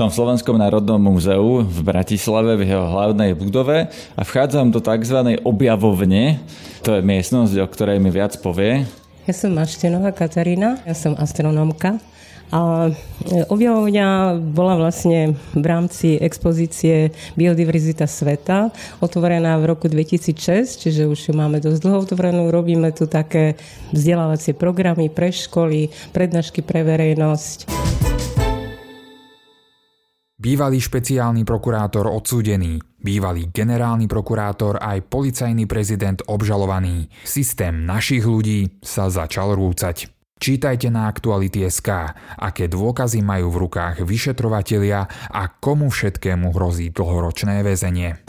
Som v Slovenskom národnom múzeu v Bratislave v jeho hlavnej budove a vchádzam do tzv. objavovne. To je miestnosť, o ktorej mi viac povie. Ja som Maštenová Katarína, ja som astronómka a objavovňa bola vlastne v rámci expozície Biodiverzita sveta, otvorená v roku 2006, čiže už ju máme dosť dlho otvorenú. Robíme tu také vzdelávacie programy pre školy, prednášky pre verejnosť. Bývalý špeciálny prokurátor odsúdený, bývalý generálny prokurátor aj policajný prezident obžalovaný. Systém našich ľudí sa začal rúcať. Čítajte na Aktuality.sk, aké dôkazy majú v rukách vyšetrovatelia a komu všetkému hrozí dlhoročné väzenie.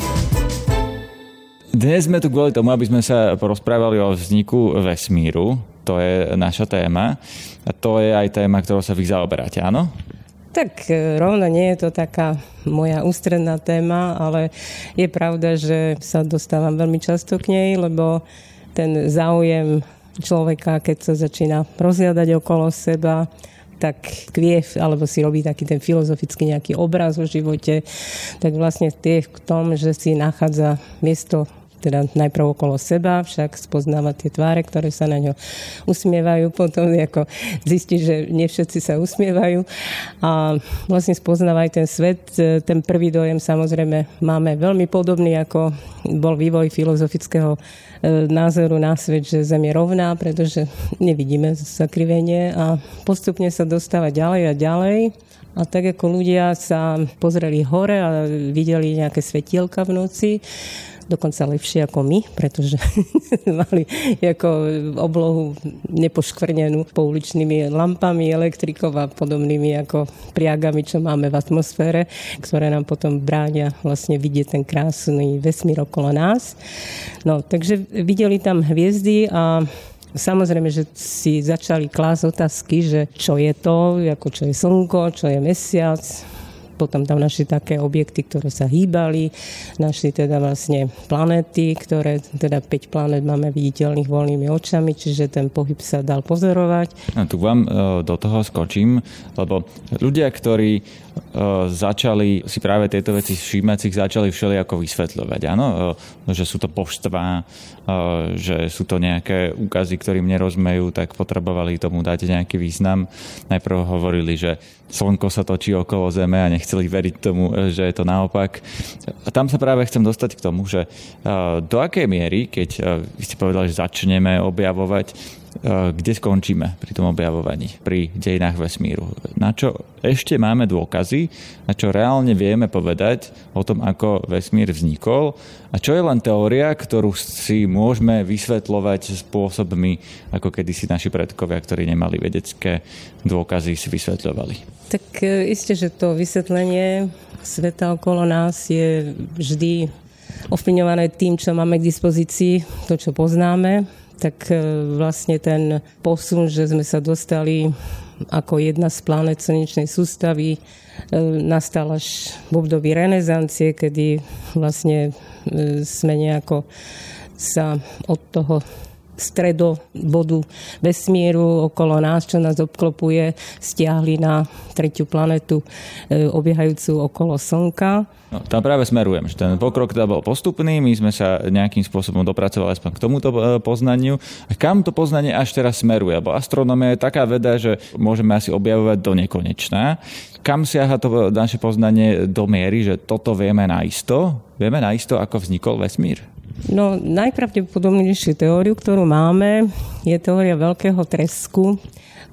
Dnes sme tu kvôli tomu, aby sme sa porozprávali o vzniku vesmíru. To je naša téma. A to je aj téma, ktorou sa vy zaoberáte, áno? Tak e, rovno nie je to taká moja ústredná téma, ale je pravda, že sa dostávam veľmi často k nej, lebo ten záujem človeka, keď sa začína rozhľadať okolo seba, tak kvie, alebo si robí taký ten filozofický nejaký obraz o živote, tak vlastne tie v tom, že si nachádza miesto teda najprv okolo seba, však spoznávať tie tváre, ktoré sa na ňo usmievajú, potom ako zistí, že nie všetci sa usmievajú a vlastne spoznáva aj ten svet. Ten prvý dojem samozrejme máme veľmi podobný, ako bol vývoj filozofického e, názoru na svet, že Zem je rovná, pretože nevidíme zakrivenie a postupne sa dostáva ďalej a ďalej. A tak ako ľudia sa pozreli hore a videli nejaké svetielka v noci, dokonca lepšie ako my, pretože mali ako oblohu nepoškvrnenú pouličnými lampami, elektrikov a podobnými ako priagami, čo máme v atmosfére, ktoré nám potom bráňa vlastne vidieť ten krásny vesmír okolo nás. No, takže videli tam hviezdy a Samozrejme, že si začali klásť otázky, že čo je to, ako čo je slnko, čo je mesiac, potom tam našli také objekty, ktoré sa hýbali, našli teda vlastne planéty, ktoré, teda 5 planét máme viditeľných voľnými očami, čiže ten pohyb sa dal pozorovať. A tu vám e, do toho skočím, lebo ľudia, ktorí začali si práve tieto veci všímať, si ich začali všelijako vysvetľovať. Áno, e, že sú to poštvá, e, že sú to nejaké úkazy, ktorým nerozmejú, tak potrebovali tomu dať nejaký význam. Najprv hovorili, že slnko sa točí okolo Zeme a nechceli veriť tomu, že je to naopak. A tam sa práve chcem dostať k tomu, že do akej miery, keď vy ste povedali, že začneme objavovať kde skončíme pri tom objavovaní, pri dejinách vesmíru. Na čo ešte máme dôkazy, na čo reálne vieme povedať o tom, ako vesmír vznikol a čo je len teória, ktorú si môžeme vysvetľovať spôsobmi, ako kedysi naši predkovia, ktorí nemali vedecké dôkazy, si vysvetľovali. Tak eh, isté, že to vysvetlenie sveta okolo nás je vždy ovplyvňované tým, čo máme k dispozícii, to, čo poznáme tak e, vlastne ten posun, že sme sa dostali ako jedna z planet slnečnej sústavy, e, nastal až v období renesancie, kedy vlastne e, sme nejako sa od toho stredobodu vesmíru okolo nás, čo nás obklopuje, stiahli na tretiu planetu obiehajúcu okolo Slnka No, tam práve smerujem, že ten pokrok teda bol postupný, my sme sa nejakým spôsobom dopracovali aspoň k tomuto e, poznaniu. A kam to poznanie až teraz smeruje? Lebo astronomia je taká veda, že môžeme asi objavovať do nekonečná. Kam siaha to naše poznanie do miery, že toto vieme naisto? Vieme naisto, ako vznikol vesmír? No, najpravdepodobnejšiu teóriu, ktorú máme, je teória veľkého tresku.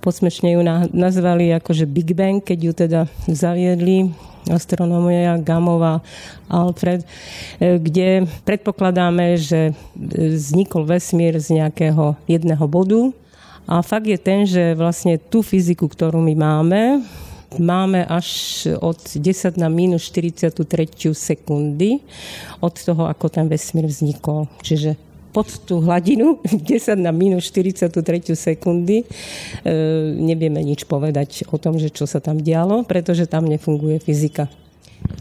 Posmešne ju nazvali akože Big Bang, keď ju teda zaviedli astronómia Gamova Alfred, e, kde predpokladáme, že vznikol vesmír z nejakého jedného bodu. A fakt je ten, že vlastne tú fyziku, ktorú my máme, máme až od 10 na minus 43 sekundy od toho, ako ten vesmír vznikol. Čiže pod tú hladinu 10 na minus 43 sekundy. E, nevieme nič povedať o tom, že čo sa tam dialo, pretože tam nefunguje fyzika.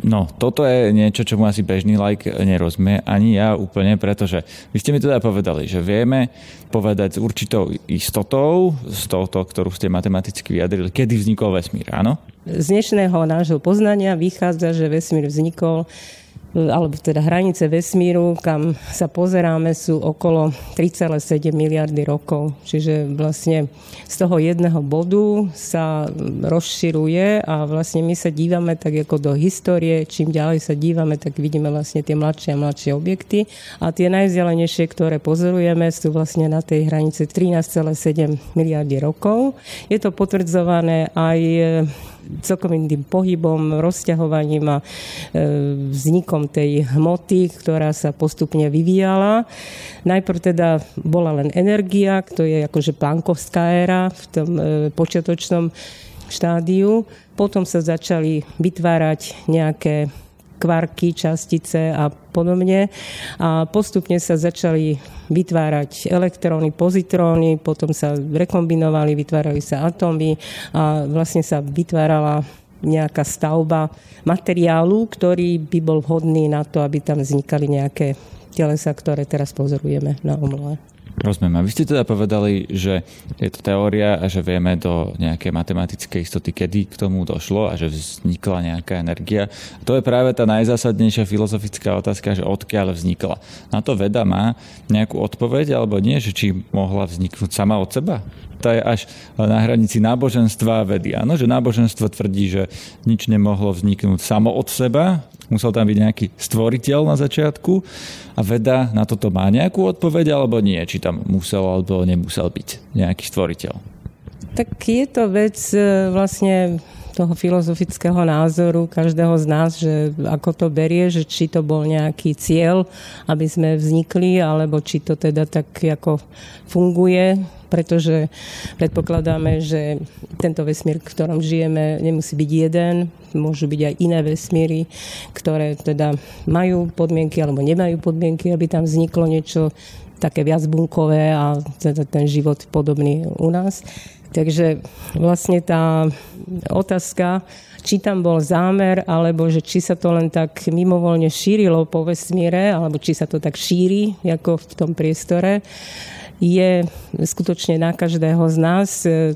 No, toto je niečo, čo mu asi bežný like nerozumie, ani ja úplne, pretože vy ste mi teda povedali, že vieme povedať s určitou istotou, z tohoto, ktorú ste matematicky vyjadrili, kedy vznikol vesmír, áno? Z dnešného nášho poznania vychádza, že vesmír vznikol alebo teda hranice vesmíru, kam sa pozeráme, sú okolo 3,7 miliardy rokov. Čiže vlastne z toho jedného bodu sa rozširuje a vlastne my sa dívame tak ako do histórie. Čím ďalej sa dívame, tak vidíme vlastne tie mladšie a mladšie objekty. A tie najvzdialenejšie, ktoré pozorujeme, sú vlastne na tej hranici 13,7 miliardy rokov. Je to potvrdzované aj celkovým tým pohybom, rozťahovaním a e, vznikom tej hmoty, ktorá sa postupne vyvíjala. Najprv teda bola len energia, to je akože plankovská éra v tom e, počiatočnom štádiu. Potom sa začali vytvárať nejaké kvarky, častice a podobne. A postupne sa začali vytvárať elektróny, pozitróny, potom sa rekombinovali, vytvárali sa atómy a vlastne sa vytvárala nejaká stavba materiálu, ktorý by bol vhodný na to, aby tam vznikali nejaké telesa, ktoré teraz pozorujeme na omlohe. Rozumiem. A vy ste teda povedali, že je to teória a že vieme do nejakej matematickej istoty, kedy k tomu došlo a že vznikla nejaká energia. To je práve tá najzásadnejšia filozofická otázka, že odkiaľ vznikla. Na to veda má nejakú odpoveď alebo nie, že či mohla vzniknúť sama od seba? To je až na hranici náboženstva a vedy. Áno, že náboženstvo tvrdí, že nič nemohlo vzniknúť samo od seba, Musel tam byť nejaký stvoriteľ na začiatku a veda na toto má nejakú odpoveď alebo nie? Či tam musel alebo nemusel byť nejaký stvoriteľ? Tak je to vec e, vlastne toho filozofického názoru každého z nás, že ako to berie, že či to bol nejaký cieľ, aby sme vznikli, alebo či to teda tak ako funguje, pretože predpokladáme, že tento vesmír, v ktorom žijeme, nemusí byť jeden, môžu byť aj iné vesmíry, ktoré teda majú podmienky alebo nemajú podmienky, aby tam vzniklo niečo také viac bunkové a ten život podobný u nás. Takže vlastne tá otázka, či tam bol zámer, alebo že či sa to len tak mimovoľne šírilo po vesmíre, alebo či sa to tak šíri ako v tom priestore, je skutočne na každého z nás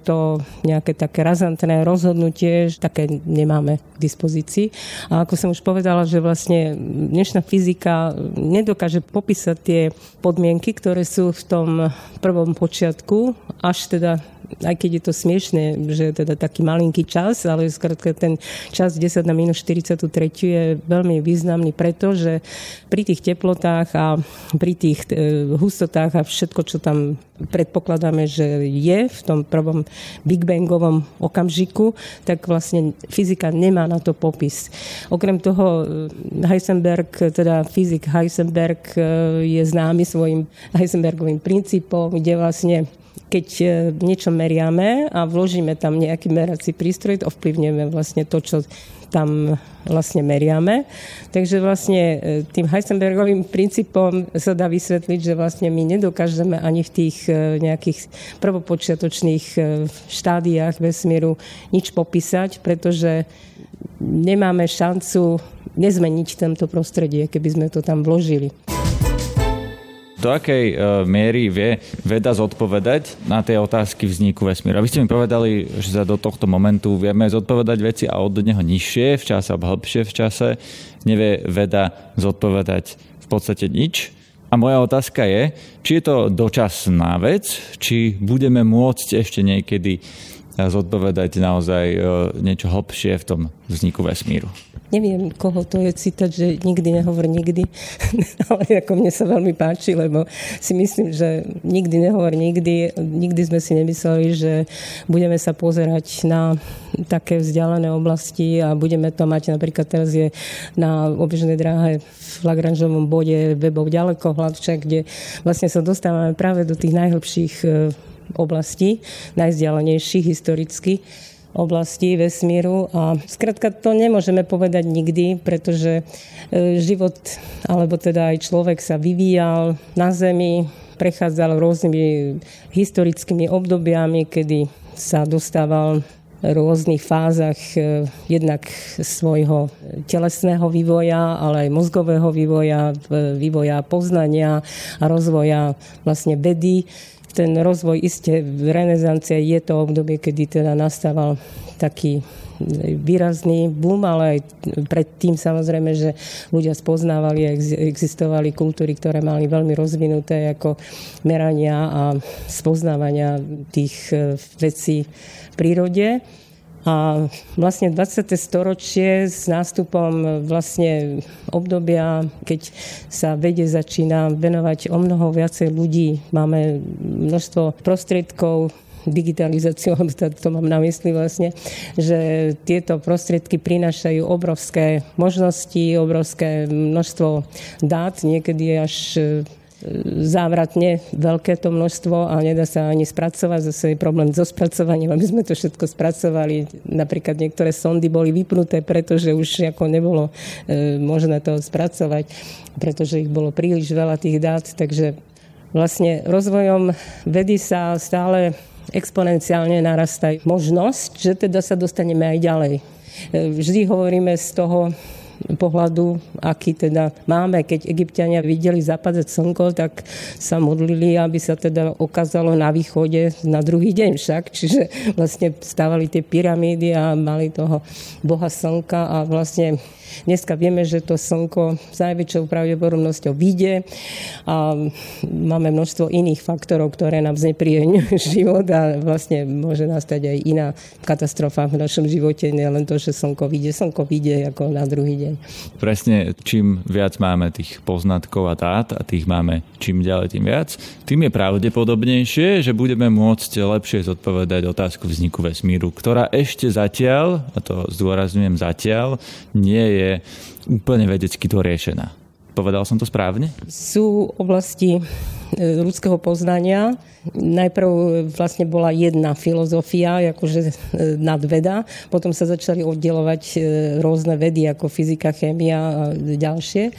to nejaké také razantné rozhodnutie, že také nemáme k dispozícii. A ako som už povedala, že vlastne dnešná fyzika nedokáže popísať tie podmienky, ktoré sú v tom prvom počiatku, až teda aj keď je to smiešne, že je teda taký malinký čas, ale skrátka ten čas 10 na minus 43 je veľmi významný preto, že pri tých teplotách a pri tých e, hustotách a všetko, čo tam predpokladáme, že je v tom prvom Big Bangovom okamžiku, tak vlastne fyzika nemá na to popis. Okrem toho e, Heisenberg, teda fyzik Heisenberg e, je známy svojim Heisenbergovým princípom, kde vlastne keď e, niečo meriame a vložíme tam nejaký merací prístroj, ovplyvňujeme vlastne to, čo tam vlastne meriame. Takže vlastne e, tým Heisenbergovým princípom sa dá vysvetliť, že vlastne my nedokážeme ani v tých e, nejakých prvopočiatočných štádiách vesmíru nič popísať, pretože nemáme šancu nezmeniť tento prostredie, keby sme to tam vložili do akej e, miery vie veda zodpovedať na tie otázky vzniku vesmíru. Vy ste mi povedali, že sa do tohto momentu vieme zodpovedať veci a od neho nižšie v čase alebo hĺbšie v čase nevie veda zodpovedať v podstate nič. A moja otázka je, či je to dočasná vec, či budeme môcť ešte niekedy zodpovedať naozaj e, niečo hlbšie v tom vzniku vesmíru. Neviem, koho to je citať, že nikdy nehovor nikdy, ale ako mne sa veľmi páči, lebo si myslím, že nikdy nehovor nikdy, nikdy sme si nemysleli, že budeme sa pozerať na také vzdialené oblasti a budeme to mať, napríklad teraz je na obežnej dráhe v Lagrangeovom bode webov ďaleko hladča, kde vlastne sa dostávame práve do tých najhlbších e, oblastí, najzdialenejších historicky oblasti vesmíru a skrátka to nemôžeme povedať nikdy, pretože e, život, alebo teda aj človek sa vyvíjal na Zemi, prechádzal rôznymi historickými obdobiami, kedy sa dostával rôznych fázach e, jednak svojho telesného vývoja, ale aj mozgového vývoja, vývoja poznania a rozvoja vlastne vedy. Ten rozvoj iste v renesancie je to obdobie, kedy teda nastával taký výrazný boom, ale aj predtým samozrejme, že ľudia spoznávali a existovali kultúry, ktoré mali veľmi rozvinuté ako merania a spoznávania tých e, vecí v prírode. A vlastne 20. storočie s nástupom vlastne obdobia, keď sa vede začína venovať o mnoho viacej ľudí, máme množstvo prostriedkov, digitalizáciu, to, to mám na mysli vlastne, že tieto prostriedky prinášajú obrovské možnosti, obrovské množstvo dát, niekedy až závratne veľké to množstvo a nedá sa ani spracovať. Zase je problém so spracovaním, aby sme to všetko spracovali. Napríklad niektoré sondy boli vypnuté, pretože už ako nebolo e, možné to spracovať, pretože ich bolo príliš veľa tých dát. Takže vlastne rozvojom vedy sa stále exponenciálne narastá možnosť, že teda sa dostaneme aj ďalej. E, vždy hovoríme z toho pohľadu, aký teda máme. Keď egyptiania videli zapadať slnko, tak sa modlili, aby sa teda okázalo na východe na druhý deň však. Čiže vlastne stávali tie pyramídy a mali toho boha slnka a vlastne Dneska vieme, že to slnko s najväčšou pravdepodobnosťou vyjde a máme množstvo iných faktorov, ktoré nám znepríjemňujú život a vlastne môže nastať aj iná katastrofa v našom živote, nielen to, že slnko vyjde. Slnko vyjde ako na druhý deň. Presne, čím viac máme tých poznatkov a dát a tých máme čím ďalej, tým viac, tým je pravdepodobnejšie, že budeme môcť lepšie zodpovedať otázku vzniku vesmíru, ktorá ešte zatiaľ, a to zdôrazňujem zatiaľ, nie je úplne vedecky to riešená. Povedal som to správne? Sú oblasti e, ľudského poznania. Najprv vlastne bola jedna filozofia, akože e, nadveda, potom sa začali oddelovať e, rôzne vedy ako fyzika, chémia a ďalšie.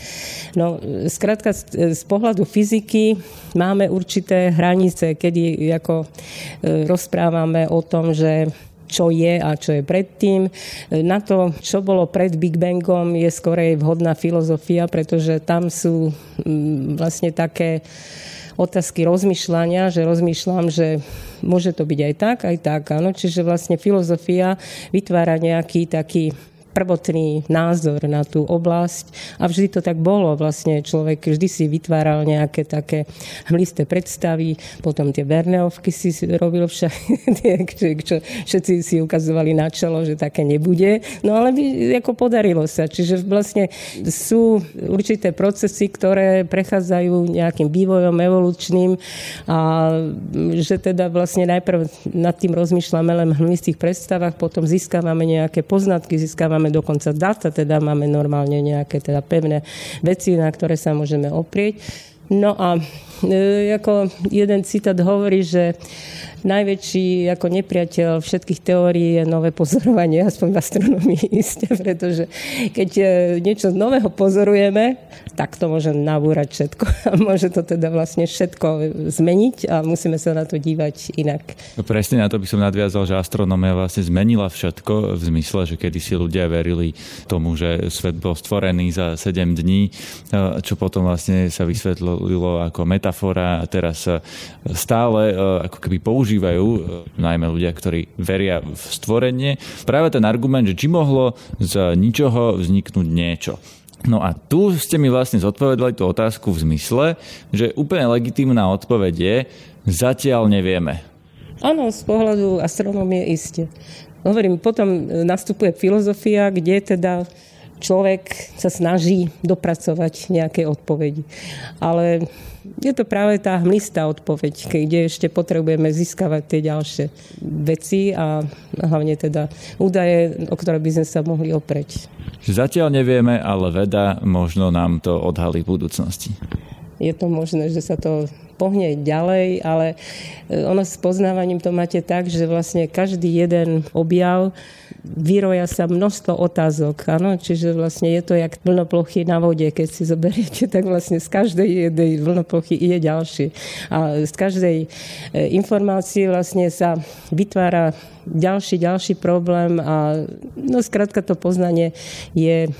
No, skrátka, z pohľadu fyziky máme určité hranice, kedy ako rozprávame o tom, že čo je a čo je predtým. Na to, čo bolo pred Big Bangom, je skorej vhodná filozofia, pretože tam sú mm, vlastne také otázky rozmýšľania, že rozmýšľam, že môže to byť aj tak, aj tak. Áno. Čiže vlastne filozofia vytvára nejaký taký prvotný názor na tú oblasť a vždy to tak bolo. Vlastne človek vždy si vytváral nejaké také hmlisté predstavy, potom tie Verneovky si robil však, čo všetci si ukazovali na čelo, že také nebude. No ale by, ako podarilo sa. Čiže vlastne sú určité procesy, ktoré prechádzajú nejakým vývojom evolučným a že teda vlastne najprv nad tým rozmýšľame len v hmlistých predstavách, potom získavame nejaké poznatky, získavame máme dokonca data, teda máme normálne nejaké teda pevné veci, na ktoré sa môžeme oprieť. No a e, ako jeden citát hovorí, že najväčší ako nepriateľ všetkých teórií je nové pozorovanie, aspoň v astronomii isté, pretože keď e, niečo nového pozorujeme, tak to môže nabúrať všetko a môže to teda vlastne všetko zmeniť a musíme sa na to dívať inak. No presne na to by som nadviazal, že astronomia vlastne zmenila všetko v zmysle, že kedysi ľudia verili tomu, že svet bol stvorený za 7 dní, e, čo potom vlastne sa vysvetlilo ako metafora a teraz stále e, ako keby používajú používajú, e, najmä ľudia, ktorí veria v stvorenie, práve ten argument, že či mohlo z ničoho vzniknúť niečo. No a tu ste mi vlastne zodpovedali tú otázku v zmysle, že úplne legitímna odpoveď je, zatiaľ nevieme. Áno, z pohľadu astronómie iste. Hovorím, potom nastupuje filozofia, kde teda človek sa snaží dopracovať nejaké odpovedi. Ale je to práve tá hmlistá odpoveď, kde ešte potrebujeme získavať tie ďalšie veci a hlavne teda údaje, o ktoré by sme sa mohli opreť. Zatiaľ nevieme, ale veda možno nám to odhalí v budúcnosti. Je to možné, že sa to pohne ďalej, ale e, ono s poznávaním to máte tak, že vlastne každý jeden objav vyroja sa množstvo otázok. Áno? Čiže vlastne je to jak vlnoplochy na vode. Keď si zoberiete, tak vlastne z každej jednej vlnoplochy ide ďalší. A z každej e, informácie vlastne sa vytvára ďalší, ďalší problém a no skrátka to poznanie je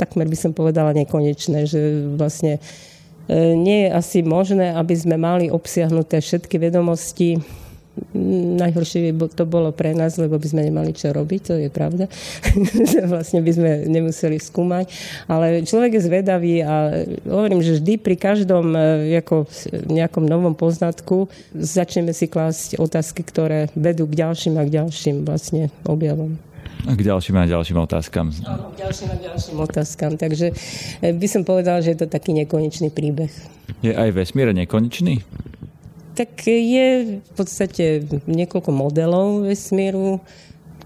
takmer by som povedala nekonečné, že vlastne nie je asi možné, aby sme mali obsiahnuté všetky vedomosti Najhoršie by to bolo pre nás, lebo by sme nemali čo robiť, to je pravda. vlastne by sme nemuseli skúmať. Ale človek je zvedavý a hovorím, že vždy pri každom e, ako nejakom novom poznatku začneme si klásť otázky, ktoré vedú k ďalším a k ďalším vlastne objavom. A k ďalším a ďalším otázkam. Áno, k ďalším a ďalším otázkam. Takže e, by som povedal, že je to taký nekonečný príbeh. Je aj vesmír nekonečný? Tak je v podstate niekoľko modelov vesmíru.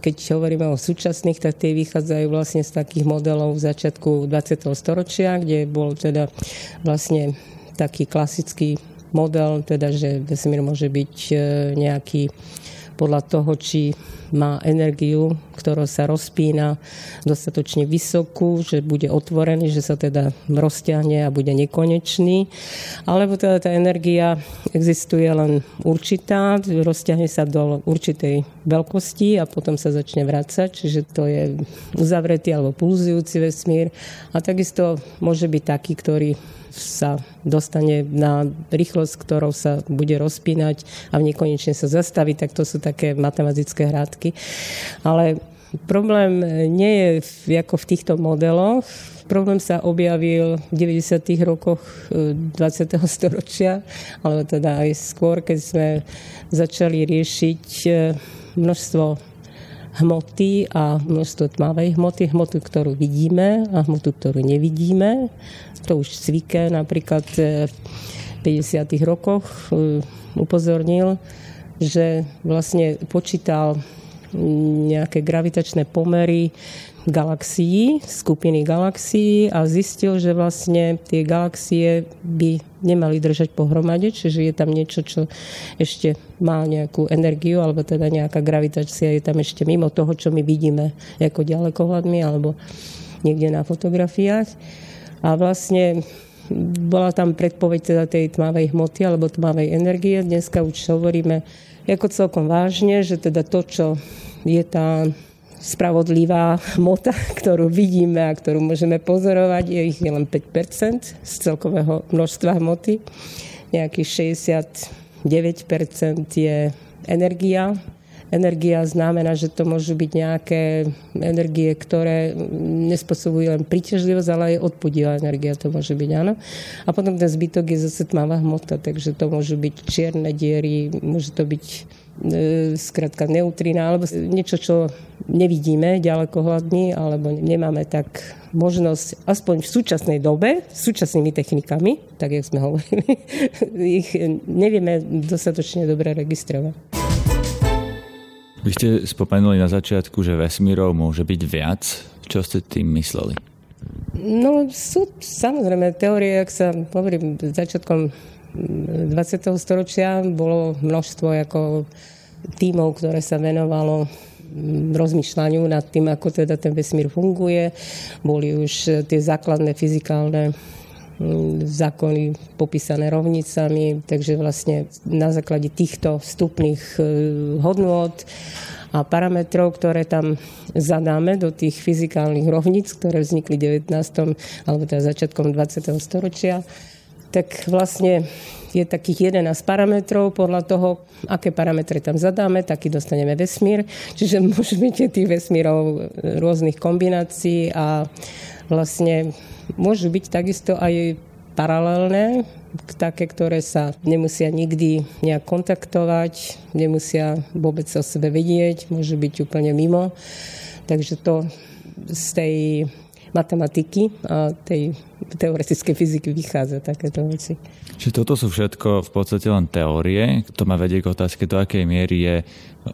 Keď hovoríme o súčasných, tak tie vychádzajú vlastne z takých modelov v začiatku 20. storočia, kde bol teda vlastne taký klasický model, teda, že vesmír môže byť e, nejaký podľa toho, či má energiu, ktorá sa rozpína dostatočne vysokú, že bude otvorený, že sa teda rozťahne a bude nekonečný. Alebo teda tá energia existuje len určitá, rozťahne sa do určitej veľkosti a potom sa začne vrácať, čiže to je uzavretý alebo pulzujúci vesmír. A takisto môže byť taký, ktorý sa dostane na rýchlosť, ktorou sa bude rozpínať a nekonečne sa zastaví, tak to sú také matematické hrádky. Ale problém nie je ako v týchto modeloch. Problém sa objavil v 90. rokoch 20. E, storočia, alebo teda aj skôr, keď sme začali riešiť e, množstvo hmoty a množstvo tmavej hmoty, hmotu, ktorú vidíme a hmotu, ktorú nevidíme to už Cvike napríklad e, v 50. rokoch e, upozornil, že vlastne počítal nejaké gravitačné pomery galaxií, skupiny galaxií a zistil, že vlastne tie galaxie by nemali držať pohromade, čiže je tam niečo, čo ešte má nejakú energiu, alebo teda nejaká gravitácia je tam ešte mimo toho, čo my vidíme ako ďalekohľadmi alebo niekde na fotografiách. A vlastne bola tam predpoveď teda tej tmavej hmoty alebo tmavej energie. Dneska už hovoríme ako celkom vážne, že teda to, čo je tá spravodlivá hmota, ktorú vidíme a ktorú môžeme pozorovať, je ich len 5% z celkového množstva hmoty. Nejakých 69% je energia, Energia znamená, že to môžu byť nejaké energie, ktoré nespôsobujú len príťažlivosť, ale aj odpudivá energia to môže byť, áno. A potom ten zbytok je zase tmavá hmota, takže to môžu byť čierne diery, môže to byť e, skrátka neutrina, alebo niečo, čo nevidíme ďalekohľadní, alebo nemáme tak možnosť, aspoň v súčasnej dobe, súčasnými technikami, tak jak sme hovorili, ich nevieme dostatočne dobre registrovať. Vy ste spomenuli na začiatku, že vesmírov môže byť viac. Čo ste tým mysleli? No sú samozrejme teórie, ak sa hovorím, začiatkom 20. storočia bolo množstvo ako tímov, ktoré sa venovalo rozmýšľaniu nad tým, ako teda ten vesmír funguje. Boli už tie základné fyzikálne zákony popísané rovnicami, takže vlastne na základe týchto vstupných e, hodnôt a parametrov, ktoré tam zadáme do tých fyzikálnych rovníc, ktoré vznikli v 19. alebo teda začiatkom 20. storočia, tak vlastne je takých 11 parametrov. Podľa toho, aké parametre tam zadáme, taký dostaneme vesmír. Čiže môže byť tých vesmírov rôznych kombinácií a vlastne môžu byť takisto aj paralelné, také, ktoré sa nemusia nikdy nejak kontaktovať, nemusia vôbec o sebe vedieť, môžu byť úplne mimo. Takže to z tej matematiky a tej teoretickej fyziky vychádza takéto veci. Čiže toto sú všetko v podstate len teórie. To ma vedie k otázke, do akej miery je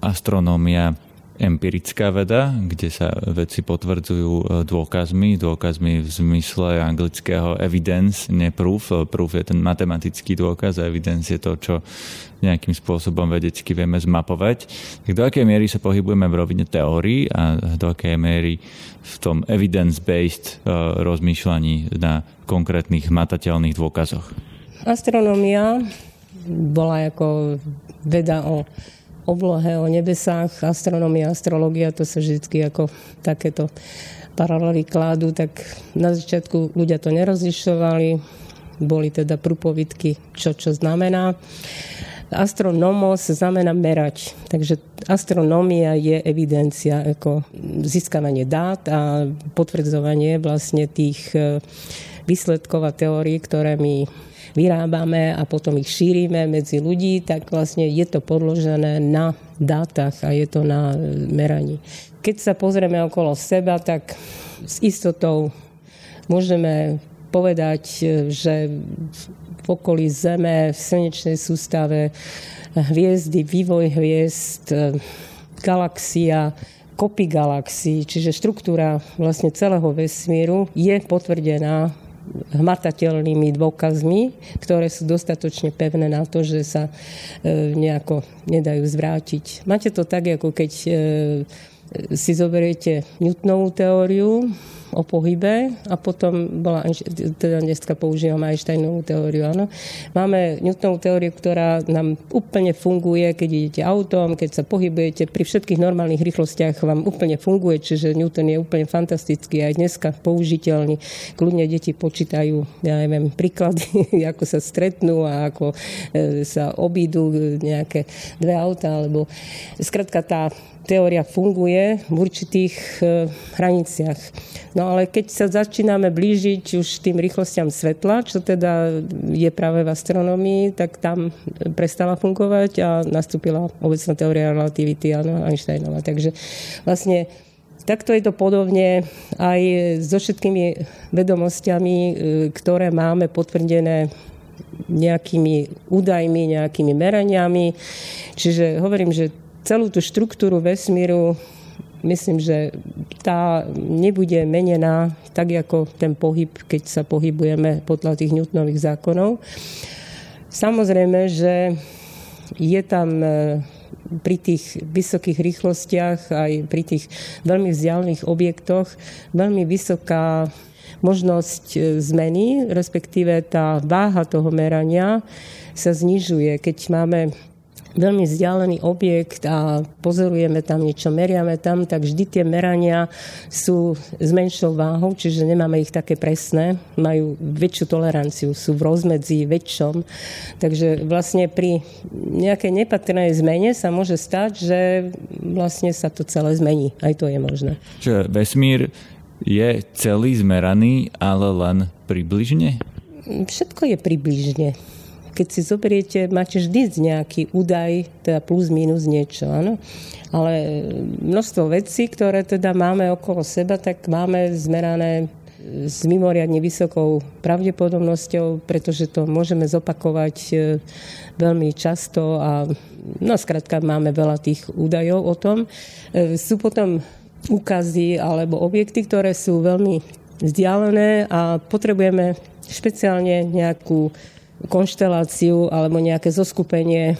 astronómia empirická veda, kde sa veci potvrdzujú e, dôkazmi, dôkazmi v zmysle anglického evidence, nie proof. Proof je ten matematický dôkaz a evidence je to, čo nejakým spôsobom vedecky vieme zmapovať. Tak do akej miery sa pohybujeme v rovine teórií a do akej miery v tom evidence-based e, rozmýšľaní na konkrétnych matateľných dôkazoch? Astronomia bola ako veda o oblohe, o nebesách, astronomia, astrologia, to sa vždy ako takéto paralely kládu, tak na začiatku ľudia to nerozlišovali, boli teda prúpovidky, čo čo znamená. Astronomos znamená merať, takže astronomia je evidencia, ako získavanie dát a potvrdzovanie vlastne tých e, výsledkov a teórií, ktoré my vyrábame a potom ich šírime medzi ľudí, tak vlastne je to podložené na dátach a je to na meraní. Keď sa pozrieme okolo seba, tak s istotou môžeme povedať, že v okolí Zeme, v slnečnej sústave, hviezdy, vývoj hviezd, galaxia, kopy galaxií, čiže štruktúra vlastne celého vesmíru je potvrdená hmatateľnými dôkazmi, ktoré sú dostatočne pevné na to, že sa e, nejako nedajú zvrátiť. Máte to tak, ako keď e, si zoberiete Newtonovú teóriu, o pohybe a potom bola, teda dneska používam Einsteinovú teóriu, áno. Máme Newtonovú teóriu, ktorá nám úplne funguje, keď idete autom, keď sa pohybujete, pri všetkých normálnych rýchlostiach vám úplne funguje, čiže Newton je úplne fantastický aj dneska použiteľný. Kľudne deti počítajú, ja neviem, príklady, ako sa stretnú a ako e, sa obídu nejaké dve auta, alebo skratka tá teória funguje v určitých e, hraniciach. No ale keď sa začíname blížiť už tým rýchlostiam svetla, čo teda je práve v astronomii, tak tam prestala fungovať a nastúpila obecná teória relativity, áno, Einsteinova. Takže vlastne Takto je to podobne aj so všetkými vedomosťami, e, ktoré máme potvrdené nejakými údajmi, nejakými meraniami. Čiže hovorím, že celú tú štruktúru vesmíru myslím, že tá nebude menená tak ako ten pohyb, keď sa pohybujeme podľa tých Newtonových zákonov. Samozrejme, že je tam e, pri tých vysokých rýchlostiach aj pri tých veľmi vzdialených objektoch veľmi vysoká možnosť e, zmeny, respektíve tá váha toho merania sa znižuje. Keď máme veľmi vzdialený objekt a pozorujeme tam niečo, meriame tam, tak vždy tie merania sú s menšou váhou, čiže nemáme ich také presné, majú väčšiu toleranciu, sú v rozmedzi väčšom. Takže vlastne pri nejakej nepatrnej zmene sa môže stať, že vlastne sa to celé zmení. Aj to je možné. Čiže vesmír je celý zmeraný, ale len približne? Všetko je približne keď si zoberiete, máte vždy nejaký údaj, teda plus minus niečo, áno. Ale množstvo vecí, ktoré teda máme okolo seba, tak máme zmerané s mimoriadne vysokou pravdepodobnosťou, pretože to môžeme zopakovať e, veľmi často a no skrátka máme veľa tých údajov o tom. E, sú potom úkazy alebo objekty, ktoré sú veľmi vzdialené a potrebujeme špeciálne nejakú konšteláciu alebo nejaké zoskupenie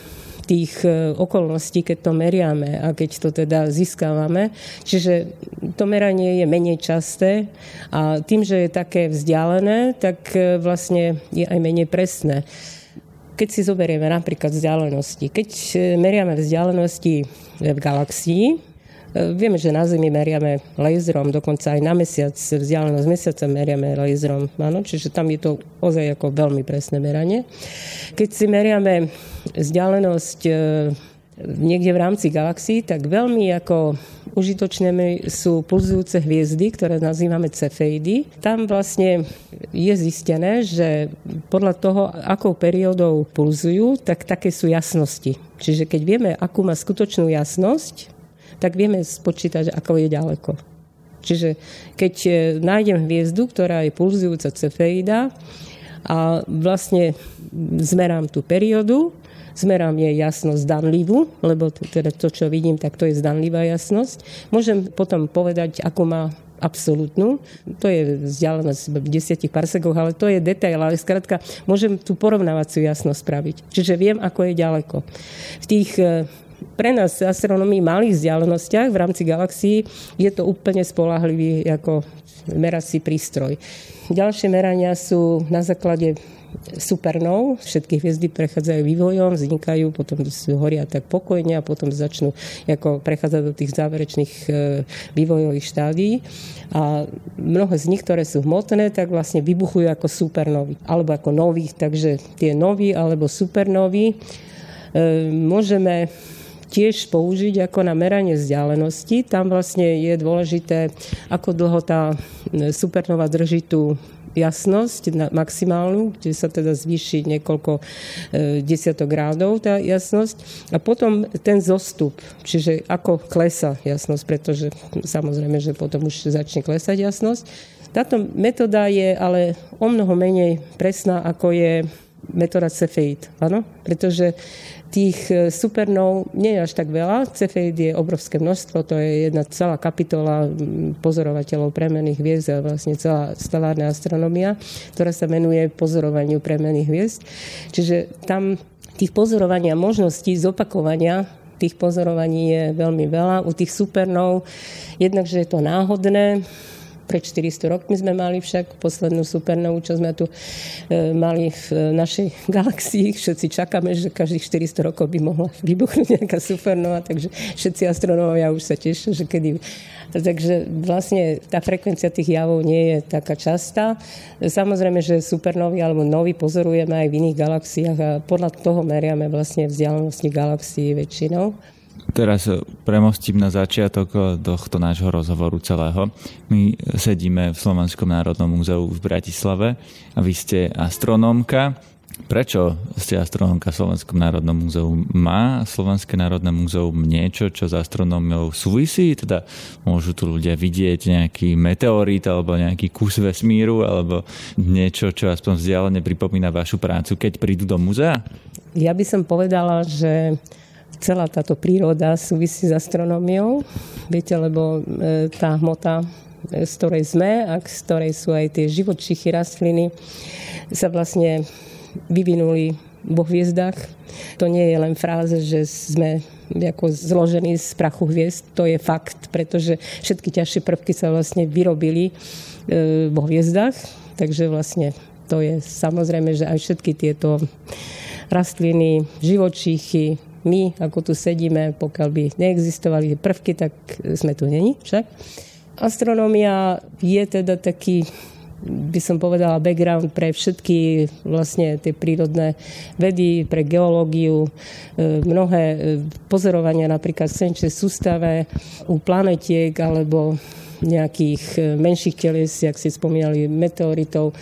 tých e, okolností, keď to meriame a keď to teda získavame. Čiže to meranie je menej časté a tým, že je také vzdialené, tak e, vlastne je aj menej presné. Keď si zoberieme napríklad vzdialenosti, keď e, meriame vzdialenosti v galaxii, vieme, že na Zemi meriame laserom, dokonca aj na mesiac, vzdialenosť mesiaca meriame laserom. Áno, čiže tam je to ozaj ako veľmi presné meranie. Keď si meriame vzdialenosť e, niekde v rámci galaxií, tak veľmi ako užitočné sú pulzujúce hviezdy, ktoré nazývame cefeidy. Tam vlastne je zistené, že podľa toho, akou periódou pulzujú, tak také sú jasnosti. Čiže keď vieme, akú má skutočnú jasnosť, tak vieme spočítať, ako je ďaleko. Čiže keď e, nájdem hviezdu, ktorá je pulzujúca cefeida a vlastne zmerám tú periódu, zmerám je jasnosť zdanlivú, lebo teda to, čo vidím, tak to je zdanlivá jasnosť. Môžem potom povedať, ako má absolútnu. To je vzdialenosť v desiatich parsekoch, ale to je detail. Ale skrátka, môžem tú porovnávaciu jasnosť spraviť. Čiže viem, ako je ďaleko. V tých e, pre nás astronomii malých vzdialenostiach v rámci galaxií je to úplne spolahlivý ako merací prístroj. Ďalšie merania sú na základe supernov. Všetky hviezdy prechádzajú vývojom, vznikajú, potom horia tak pokojne a potom začnú ako prechádzať do tých záverečných e, vývojových štádí. A mnohé z nich, ktoré sú hmotné, tak vlastne vybuchujú ako supernovy alebo ako nový. Takže tie nový alebo supernovy e, môžeme tiež použiť ako na meranie vzdialenosti. Tam vlastne je dôležité, ako dlho tá e, supernova drží tú jasnosť maximálnu, kde sa teda zvýši niekoľko e, desiatok grádov tá jasnosť. A potom ten zostup, čiže ako klesa jasnosť, pretože samozrejme, že potom už začne klesať jasnosť. Táto metóda je ale o mnoho menej presná, ako je metóda Cefeit, áno? Pretože Tých e, supernov nie je až tak veľa. Cefeid je obrovské množstvo, to je jedna celá kapitola pozorovateľov premených hviezd a vlastne celá stelárna astronomia, ktorá sa menuje pozorovaniu premených hviezd. Čiže tam tých pozorovania možností zopakovania tých pozorovaní je veľmi veľa. U tých supernov jednak, je to náhodné, pred 400 rokmi sme mali však poslednú supernovu, čo sme tu e, mali v našej galaxii. Všetci čakáme, že každých 400 rokov by mohla vybuchnúť nejaká supernova, takže všetci astronómovia už sa tešia, že kedy... Takže vlastne tá frekvencia tých javov nie je taká častá. Samozrejme, že supernovy alebo novy pozorujeme aj v iných galaxiách a podľa toho meriame vlastne vzdialenosti galaxií väčšinou. Teraz premostím na začiatok tohto nášho rozhovoru celého. My sedíme v Slovenskom národnom múzeu v Bratislave a vy ste astronómka. Prečo ste astronómka v Slovenskom národnom múzeu? Má Slovenské národné múzeum niečo, čo s astronómiou súvisí? Teda môžu tu ľudia vidieť nejaký meteorít alebo nejaký kus vesmíru alebo niečo, čo aspoň vzdialene pripomína vašu prácu, keď prídu do múzea? Ja by som povedala, že celá táto príroda súvisí s astronómiou, viete, lebo e, tá hmota, e, z ktorej sme a z ktorej sú aj tie živočichy, rastliny, sa vlastne vyvinuli vo hviezdach. To nie je len fráze, že sme ako zložení z prachu hviezd, to je fakt, pretože všetky ťažšie prvky sa vlastne vyrobili e, vo hviezdach, takže vlastne to je samozrejme, že aj všetky tieto rastliny, živočíchy, my, ako tu sedíme, pokiaľ by neexistovali prvky, tak sme tu není však. Astronomia je teda taký by som povedala, background pre všetky vlastne tie prírodné vedy, pre geológiu, e, mnohé e, pozorovania napríklad v slnečnej sústave u planetiek alebo nejakých e, menších telies, jak si spomínali, meteoritov,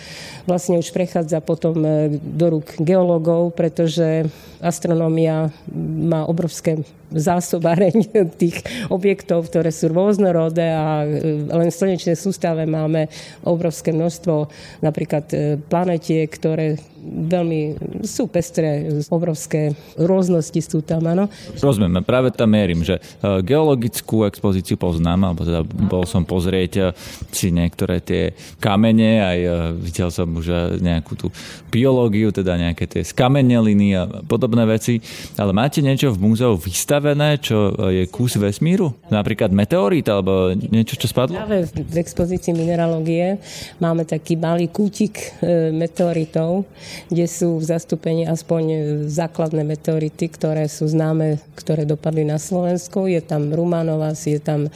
vlastne už prechádza potom e, do rúk geológov, pretože astronómia má obrovské zásobáreň tých objektov, ktoré sú rôznorodé a e, len v slnečnej sústave máme obrovské množstvo napríklad planetiek, ktoré veľmi sú pestré, obrovské rôznosti sú tam, áno. Rozumiem, práve tam merím, že geologickú expozíciu poznám, alebo teda bol som pozrieť eh, si niektoré tie kamene, aj eh, videl som už nejakú tú biológiu, teda nejaké tie skameneliny a podobné veci. Ale máte niečo v múzeu vystavené, čo je kus vesmíru? Napríklad meteorít alebo niečo, čo spadlo? Práve v expozícii mineralógie máme taký malý kútik meteoritov, kde sú v zastúpení aspoň základné meteority, ktoré sú známe, ktoré dopadli na Slovensku. Je tam Rumanovas, je tam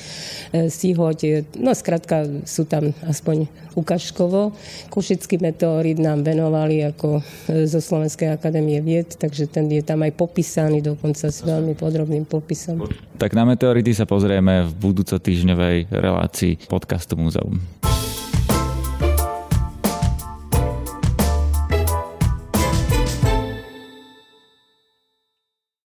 Sihoď, No skrátka sú tam aspoň ukážkovo. Kušický meteorit nám venovali ako e, zo Slovenskej akadémie vied, takže ten je tam aj popísaný dokonca s veľmi podrobným popisom. Tak na meteority sa pozrieme v budúco týždňovej relácii podcastu Múzeum.